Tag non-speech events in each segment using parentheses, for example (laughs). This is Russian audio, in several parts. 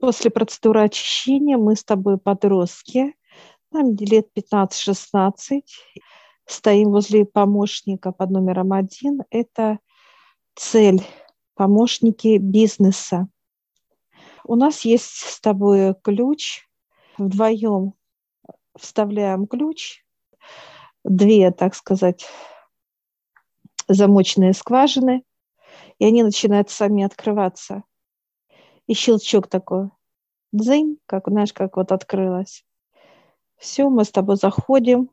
После процедуры очищения мы с тобой подростки, нам лет 15-16, стоим возле помощника под номером один. Это цель помощники бизнеса. У нас есть с тобой ключ. Вдвоем вставляем ключ. Две, так сказать, замочные скважины. И они начинают сами открываться. И щелчок такой. Дзынь, как, знаешь, как вот открылось. Все, мы с тобой заходим.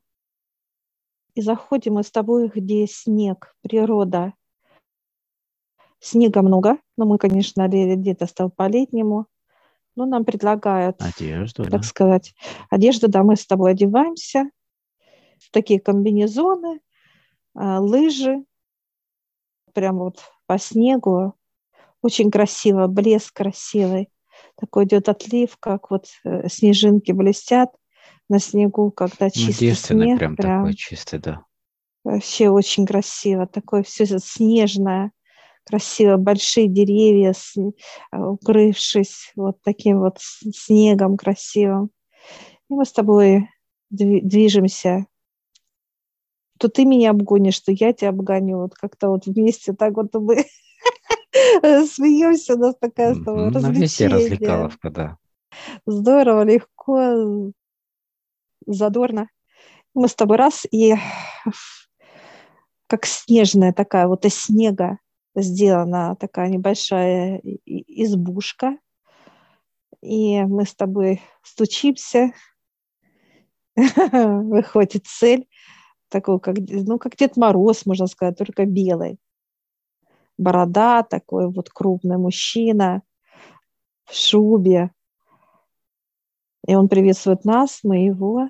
И заходим мы с тобой, где снег, природа. Снега много, но мы, конечно, где-то стал по-летнему. Но нам предлагают, одежду, так да? сказать, одежду, да, мы с тобой одеваемся, такие комбинезоны, а, лыжи, прям вот по снегу, очень красиво, блеск красивый. Такой идет отлив, как вот э, снежинки блестят на снегу, когда Ну, чистый снег. прям Прям такой чистый, да. вообще очень красиво. Такое все снежное, красиво. Большие деревья, э, укрывшись вот таким вот снегом красивым. И мы с тобой дви- движемся. То ты меня обгонишь, то я тебя обгоню. Вот как-то вот вместе так вот мы (laughs) (laughs) смеемся. У нас такая с тобой развлечение. развлекаловка, да. Здорово, легко, задорно. Мы с тобой раз и как снежная такая вот из снега сделана такая небольшая избушка. И мы с тобой стучимся, (laughs) выходит цель, такой, как, ну, как Дед Мороз, можно сказать, только белый. Борода, такой вот крупный мужчина в шубе. И он приветствует нас, мы его,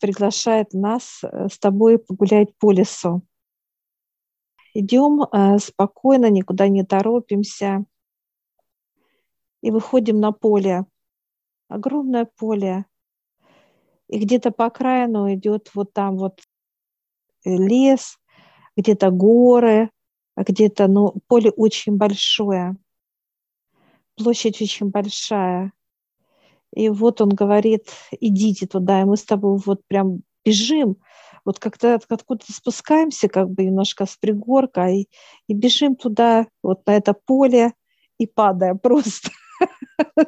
приглашает нас э, с тобой погулять по лесу. Идем э, спокойно, никуда не торопимся. И выходим на поле. Огромное поле. И где-то по окраину идет вот там вот э, лес, где-то горы, где-то, ну, поле очень большое. Площадь очень большая. И вот он говорит, идите туда, и мы с тобой вот прям бежим, вот как-то от- откуда-то спускаемся, как бы немножко с пригорка, и, и бежим туда, вот на это поле, и падаем (laughs) просто.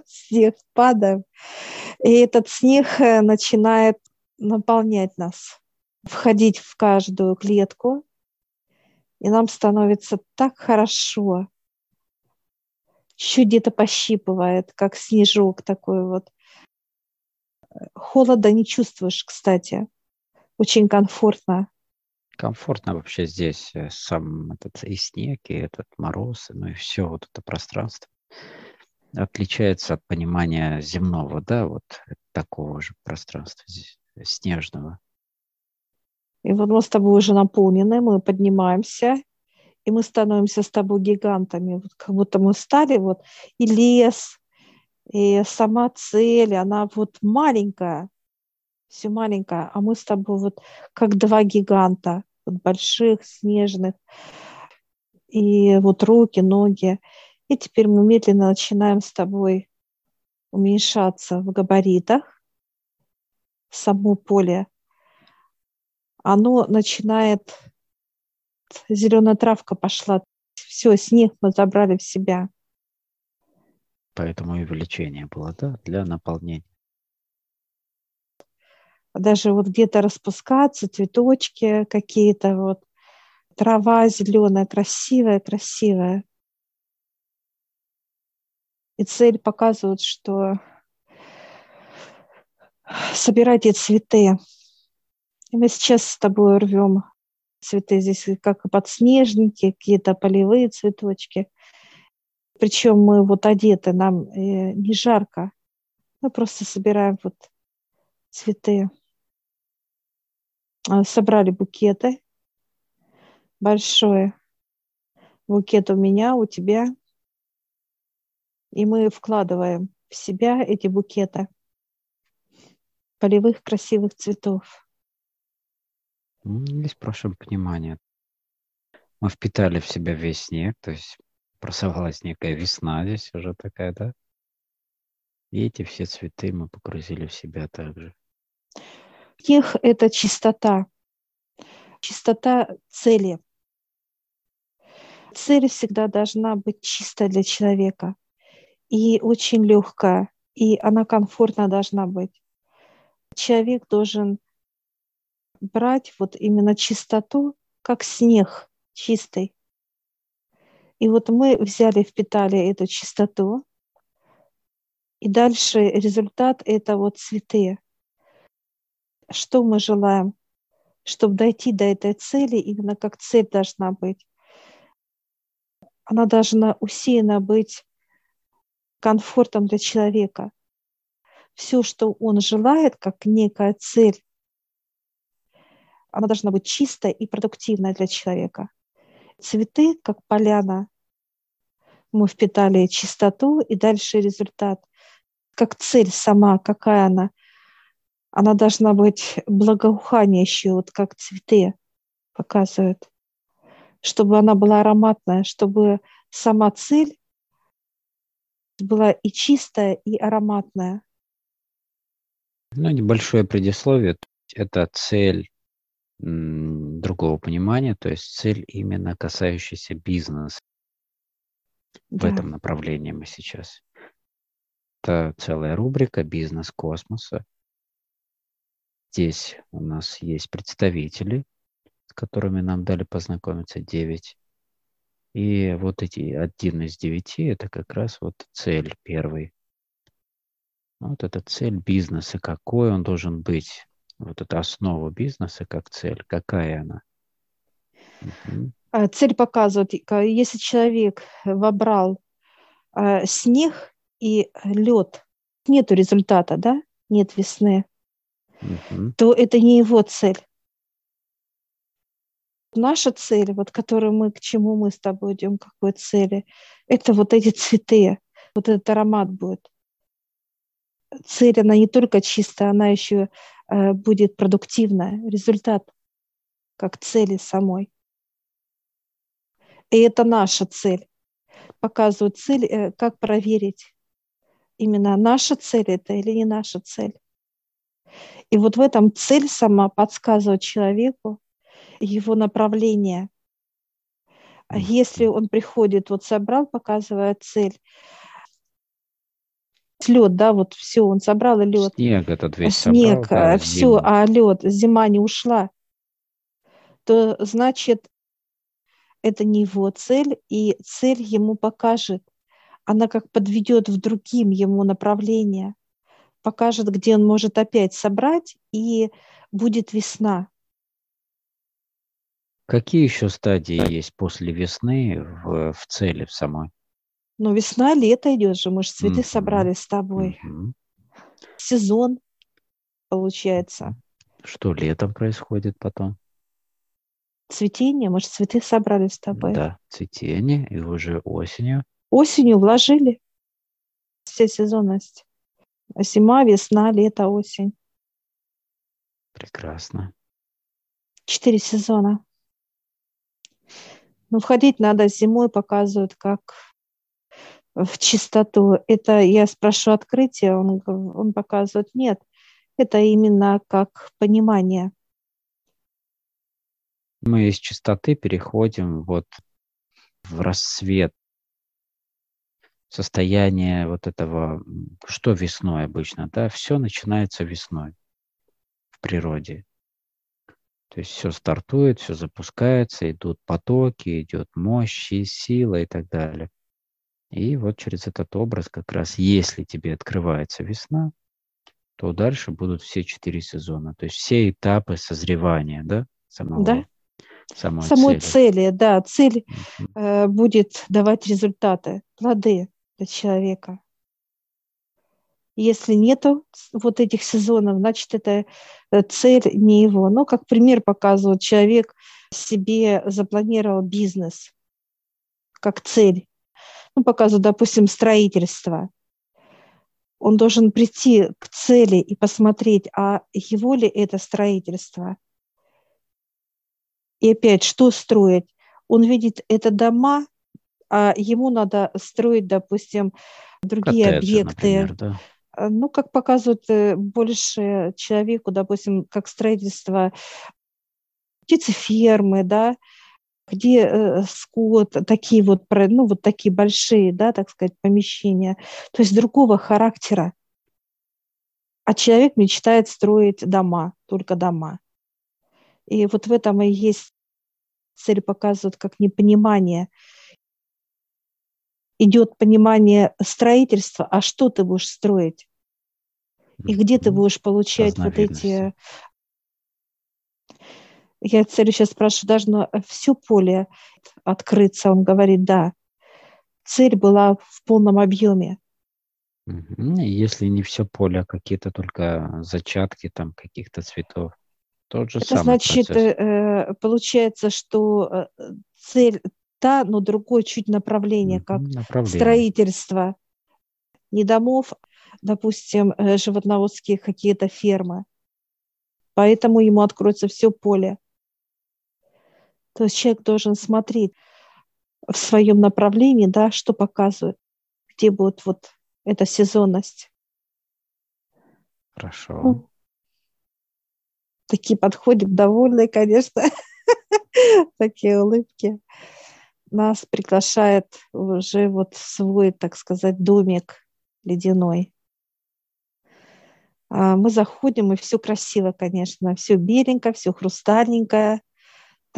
Снег падаем. И этот снег э, начинает наполнять нас, входить в каждую клетку, и нам становится так хорошо. Чуть где-то пощипывает, как снежок такой вот. Холода не чувствуешь, кстати. Очень комфортно. Комфортно вообще здесь э, сам этот и снег, и этот мороз, ну и все вот это пространство отличается от понимания земного, да, вот такого же пространства здесь, э, снежного. И вот мы с тобой уже наполнены, мы поднимаемся, и мы становимся с тобой гигантами. Вот как будто мы стали, вот, и лес, и сама цель, она вот маленькая, все маленькая, а мы с тобой вот как два гиганта, вот больших, снежных, и вот руки, ноги. И теперь мы медленно начинаем с тобой уменьшаться в габаритах. Само поле, оно начинает, зеленая травка пошла, все, снег мы забрали в себя. Поэтому и увеличение было, да, для наполнения. Даже вот где-то распускаться, цветочки какие-то, вот трава зеленая, красивая, красивая. И цель показывает, что собирайте цветы. Мы сейчас с тобой рвем цветы здесь, как и подснежники, какие-то полевые цветочки. Причем мы вот одеты, нам э, не жарко. Мы просто собираем вот цветы. А, Собрали букеты. Большой букет у меня, у тебя. И мы вкладываем в себя эти букеты полевых красивых цветов. М, Здесь прошлое понимание. Мы впитали в себя весь снег, то есть просовалась некая весна здесь уже такая, да? И эти все цветы мы погрузили в себя также. Их это чистота, чистота цели. Цель всегда должна быть чистая для человека и очень легкая, и она комфортно должна быть. Человек должен брать вот именно чистоту, как снег чистый. И вот мы взяли, впитали эту чистоту, и дальше результат – это вот цветы. Что мы желаем? Чтобы дойти до этой цели, именно как цель должна быть. Она должна усеяна быть комфортом для человека. Все, что он желает, как некая цель, она должна быть чистая и продуктивная для человека. Цветы, как поляна, мы впитали чистоту, и дальше результат. Как цель сама, какая она, она должна быть благоуханящей, вот как цветы показывают, чтобы она была ароматная, чтобы сама цель была и чистая, и ароматная. Ну, небольшое предисловие. Это цель другого понимания, то есть цель именно касающаяся бизнеса. Да. В этом направлении мы сейчас. Это целая рубрика «Бизнес космоса». Здесь у нас есть представители, с которыми нам дали познакомиться, 9. И вот эти один из девяти – это как раз вот цель первый. Вот эта цель бизнеса, какой он должен быть вот эта основа бизнеса как цель, какая она? Угу. Цель показывает, если человек вобрал э, снег и лед, нету результата, да, нет весны, угу. то это не его цель. Наша цель, вот которую мы, к чему мы с тобой идем, к какой цели, это вот эти цветы, вот этот аромат будет. Цель, она не только чистая, она еще Э, будет продуктивная, результат как цели самой. И это наша цель. Показывают цель, э, как проверить, именно наша цель это или не наша цель. И вот в этом цель сама подсказывает человеку его направление. А если он приходит, вот собрал, показывает цель, лед, да, вот все, он собрал лед. Снег этот весь Снег, собрал, да, все, а лед, зима не ушла, то значит, это не его цель, и цель ему покажет. Она как подведет в другим ему направление, покажет, где он может опять собрать, и будет весна. Какие еще стадии есть после весны в, в цели в самой? Но весна, лето идет же, мы же цветы mm-hmm. собрали с тобой. Mm-hmm. Сезон получается. Что летом происходит потом? Цветение, мы же цветы собрали с тобой. Да, цветение, и уже осенью. Осенью вложили все сезонность. Зима, весна, лето, осень. Прекрасно. Четыре сезона. Ну, входить надо зимой, показывают, как в чистоту. Это я спрошу открытие, он, он показывает, нет, это именно как понимание. Мы из чистоты переходим вот в рассвет, состояние вот этого, что весной обычно, да, все начинается весной в природе. То есть все стартует, все запускается, идут потоки, идет мощь, сила и так далее. И вот через этот образ как раз, если тебе открывается весна, то дальше будут все четыре сезона. То есть все этапы созревания, да, самого, да. самой, самой цели. цели. Да, цель uh-huh. э, будет давать результаты, плоды для человека. Если нету вот этих сезонов, значит, это э, цель не его. Но, как пример показывает, человек себе запланировал бизнес как цель ну, показываю, допустим, строительство, он должен прийти к цели и посмотреть, а его ли это строительство. И опять, что строить? Он видит это дома, а ему надо строить, допустим, другие Коттеджи, объекты, например, да. Ну, как показывают э, больше человеку, допустим, как строительство птицефермы, да, где э, скот, такие вот, ну, вот такие большие, да, так сказать, помещения, то есть другого характера. А человек мечтает строить дома, только дома. И вот в этом и есть цель показывают как непонимание. Идет понимание строительства, а что ты будешь строить? И где ты будешь получать вот эти... Я целью сейчас спрашиваю, должно все поле открыться? Он говорит, да. Цель была в полном объеме. Если не все поле, а какие-то только зачатки там каких-то цветов. Тот же Это самый значит, процесс. э, получается, что э, цель та, но другое чуть направление, как Направление. строительство. Не домов, допустим, э, животноводские какие-то фермы. Поэтому ему откроется все поле. То есть человек должен смотреть в своем направлении, да, что показывает, где будет вот эта сезонность. Хорошо. Ну, такие подходят, довольные, конечно, (laughs) такие улыбки. Нас приглашает уже вот свой, так сказать, домик ледяной. А мы заходим, и все красиво, конечно, все беленькое, все хрустальненькое.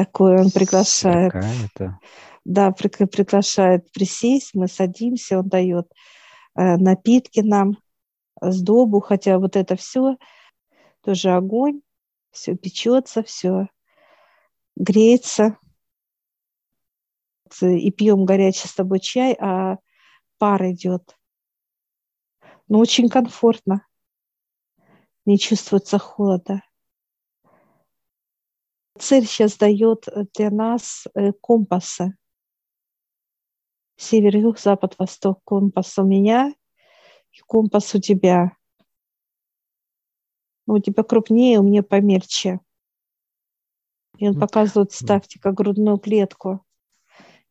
Такое он приглашает. Какая-то. Да, приглашает присесть, мы садимся, он дает Э, напитки нам, сдобу, хотя вот это все тоже огонь, все печется, все греется. И пьем горячий с тобой чай, а пар идет. Но очень комфортно. Не чувствуется холода. Цель сейчас дает для нас э, компасы север, юг, запад, восток. Компас у меня и компас у тебя. Ну, у тебя крупнее, у меня помельче. И он показывает, ставьте как грудную клетку.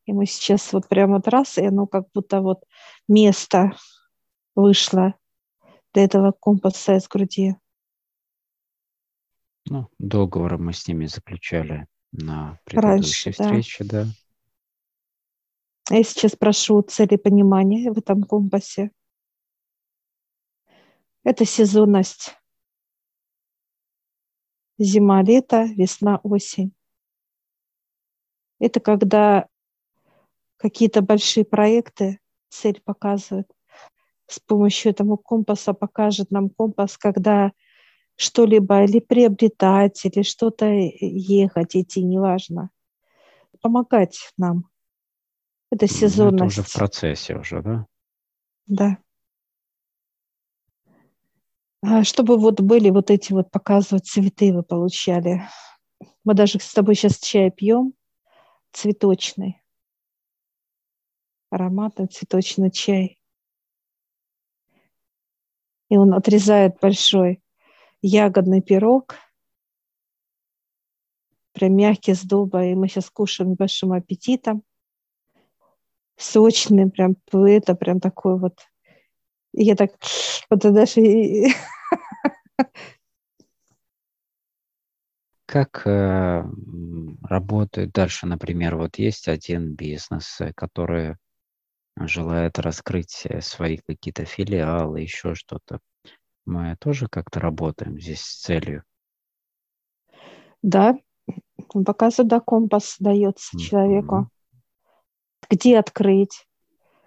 И мы сейчас вот прямо от раз, и оно как будто вот место вышло для этого компаса из груди. Ну, договор мы с ними заключали на предыдущей Раньше, встрече, да. да. Я сейчас прошу цели понимания в этом компасе. Это сезонность. Зима, лето, весна, осень. Это когда какие-то большие проекты цель показывает. С помощью этого компаса покажет нам компас, когда что-либо или приобретать, или что-то ехать, идти, неважно. Помогать нам. Это сезонность. Это уже в процессе уже, да? Да. А чтобы вот были вот эти вот показывать цветы вы получали. Мы даже с тобой сейчас чай пьем, цветочный. Ароматный цветочный чай. И он отрезает большой ягодный пирог, прям мягкий с дуба, и мы сейчас кушаем большим аппетитом сочный, прям это прям такой вот. И я так, вот даже. Как э, работает дальше, например, вот есть один бизнес, э, который желает раскрыть э, свои какие-то филиалы, еще что-то. Мы тоже как-то работаем здесь с целью. Да, пока сюда компас дается mm-hmm. человеку где открыть.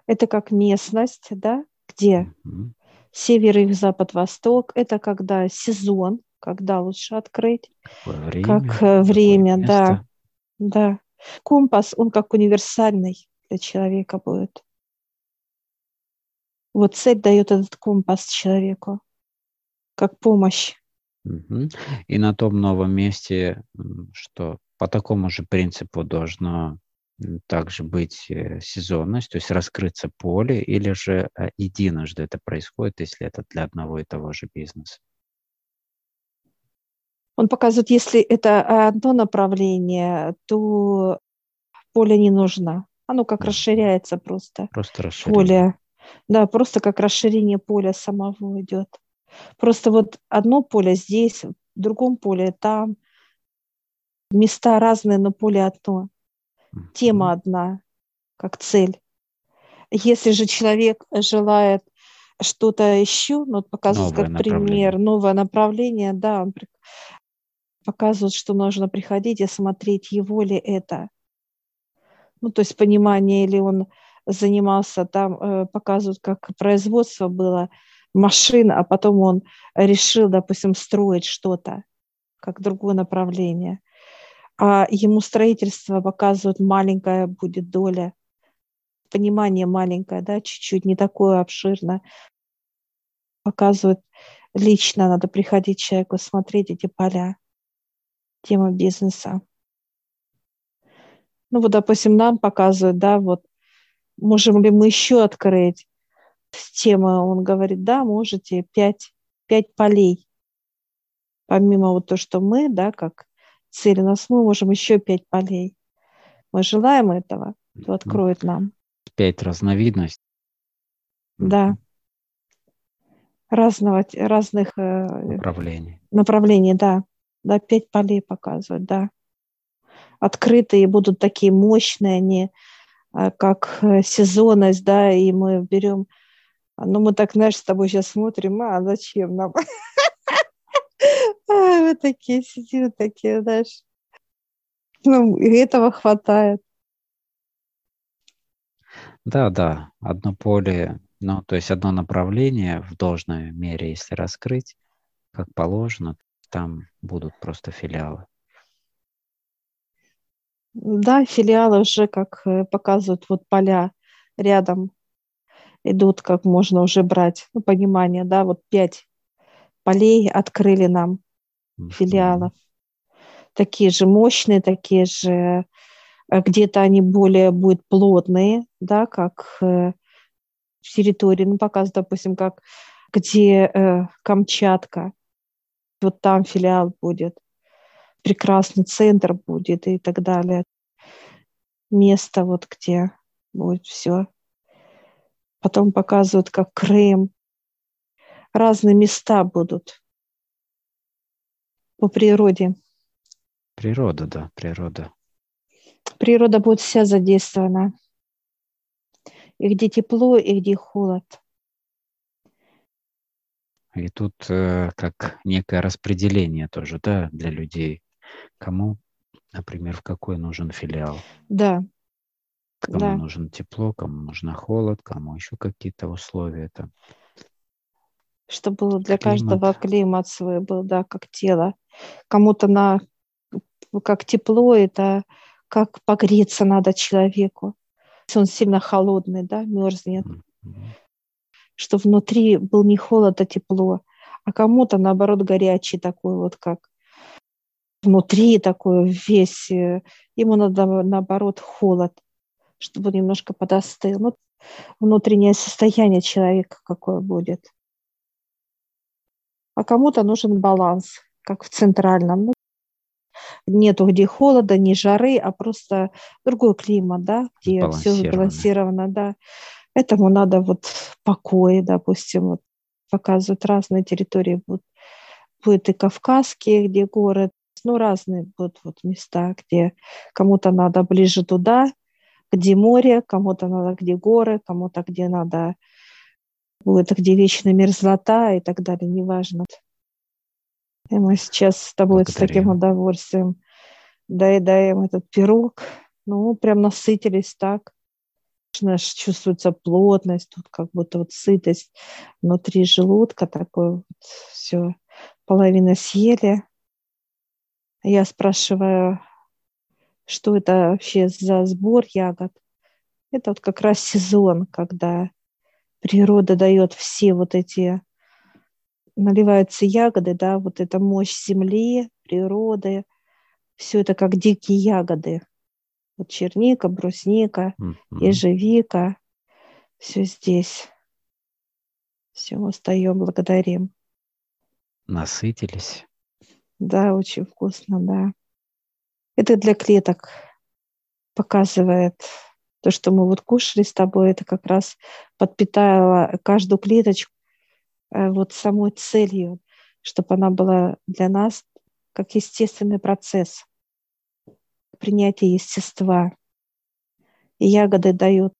Это как местность, да, где mm-hmm. север, юг, запад, восток. Это когда сезон, когда лучше открыть. Время, как э, время, да, да. Компас, он как универсальный для человека будет. Вот цель дает этот компас человеку, как помощь. И на том новом месте, что по такому же принципу должно также быть э, сезонность, то есть раскрыться поле, или же э, единожды это происходит, если это для одного и того же бизнеса? Он показывает, если это одно направление, то поле не нужно. Оно как расширяется просто. Просто расширяется. Поле. Да, просто как расширение поля самого идет. Просто вот одно поле здесь, в другом поле там. Места разные, но поле одно. Тема одна, как цель. Если же человек желает что-то еще, ну, вот показывает новое как пример, новое направление, да, он показывает, что нужно приходить и смотреть, его ли это. Ну, то есть понимание, или он занимался там, э, показывают, как производство было машин, а потом он решил, допустим, строить что-то, как другое направление. А ему строительство показывают, маленькая будет доля, понимание маленькое, да, чуть-чуть, не такое обширное. Показывают лично, надо приходить человеку, смотреть эти поля, тема бизнеса. Ну вот, допустим, нам показывают, да, вот можем ли мы еще открыть тему, он говорит, да, можете, пять, пять полей. Помимо вот то, что мы, да, как цель у нас, мы можем еще пять полей. Мы желаем этого, то откроет нам. Пять разновидностей. Да. Разного, разных э, направлений. Направлений, да. Да, пять полей показывают, да. Открытые будут такие мощные, они а, как э, сезонность, да, и мы берем, ну, мы так, знаешь, с тобой сейчас смотрим, а зачем нам? (laughs) Мы такие сидим, такие, знаешь, ну, и этого хватает. Да, да, одно поле, ну, то есть одно направление в должной мере, если раскрыть, как положено, там будут просто филиалы. Да, филиалы уже, как э, показывают, вот поля рядом идут, как можно уже брать, ну, понимание, да, вот пять полей открыли нам филиалов. Такие же мощные, такие же, э, где-то они более будут плотные, да, как э, в территории, ну, показывают, допустим, как где э, Камчатка, вот там филиал будет прекрасный центр будет и так далее. Место вот где будет все. Потом показывают, как Крым. Разные места будут по природе. Природа, да, природа. Природа будет вся задействована. И где тепло, и где холод. И тут э, как некое распределение тоже, да, для людей кому, например, в какой нужен филиал. Да. Кому да. нужен тепло, кому нужно холод, кому еще какие-то условия там. Чтобы было для климат. каждого климат свой был, да, как тело. Кому-то на как тепло, это как погреться надо человеку. Если он сильно холодный, да, мерзнет. Mm-hmm. Что внутри был не холод, а тепло. А кому-то, наоборот, горячий такой вот, как внутри такой весь, э, ему надо наоборот холод, чтобы немножко подостыл. Ну, внутреннее состояние человека какое будет. А кому-то нужен баланс, как в центральном. Ну, нету где холода, ни жары, а просто другой климат, да, где все сбалансировано, да. Этому надо вот покой, допустим, вот показывают разные территории. Вот будет и Кавказские, где город, ну, разные будут вот места, где кому-то надо ближе туда, где море, кому-то надо где горы, кому-то где надо будет, где вечная мерзлота и так далее, неважно. И мы сейчас с тобой Благодарим. с таким удовольствием доедаем этот пирог. Ну, прям насытились так. Знаешь, чувствуется плотность, тут как будто вот сытость внутри желудка, такое вот все, половина съели. Я спрашиваю, что это вообще за сбор ягод. Это вот как раз сезон, когда природа дает все вот эти, наливаются ягоды, да, вот эта мощь земли, природы, все это как дикие ягоды. Вот черника, брусника, mm-hmm. ежевика, все здесь. Все, устаем, благодарим. Насытились. Да, очень вкусно, да. Это для клеток показывает То, что мы вот кушали с тобой, это как раз подпитало каждую клеточку э, вот самой целью, чтобы она была для нас как естественный процесс принятия естества. И ягоды дают,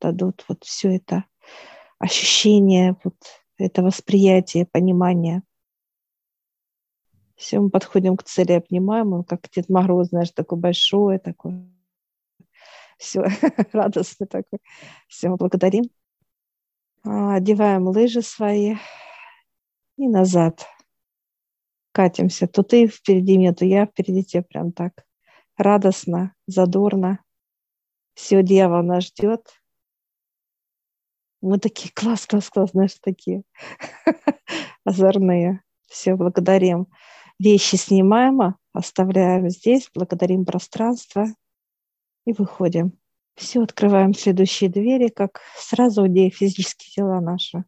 дадут вот все это ощущение, вот это восприятие, понимание. Все, мы подходим к цели, обнимаем, он как Дед Мороз, знаешь, такой большой, такой все, (laughs) радостный такой. Все, благодарим. А, одеваем лыжи свои и назад. Катимся. То ты впереди меня, то я впереди тебя прям так. Радостно, задорно. Все, дьявол нас ждет. Мы такие, класс, класс, класс, знаешь, такие (laughs) озорные. Все, благодарим. Вещи снимаем, оставляем здесь, благодарим пространство и выходим. Все, открываем следующие двери, как сразу, где физические тела наши.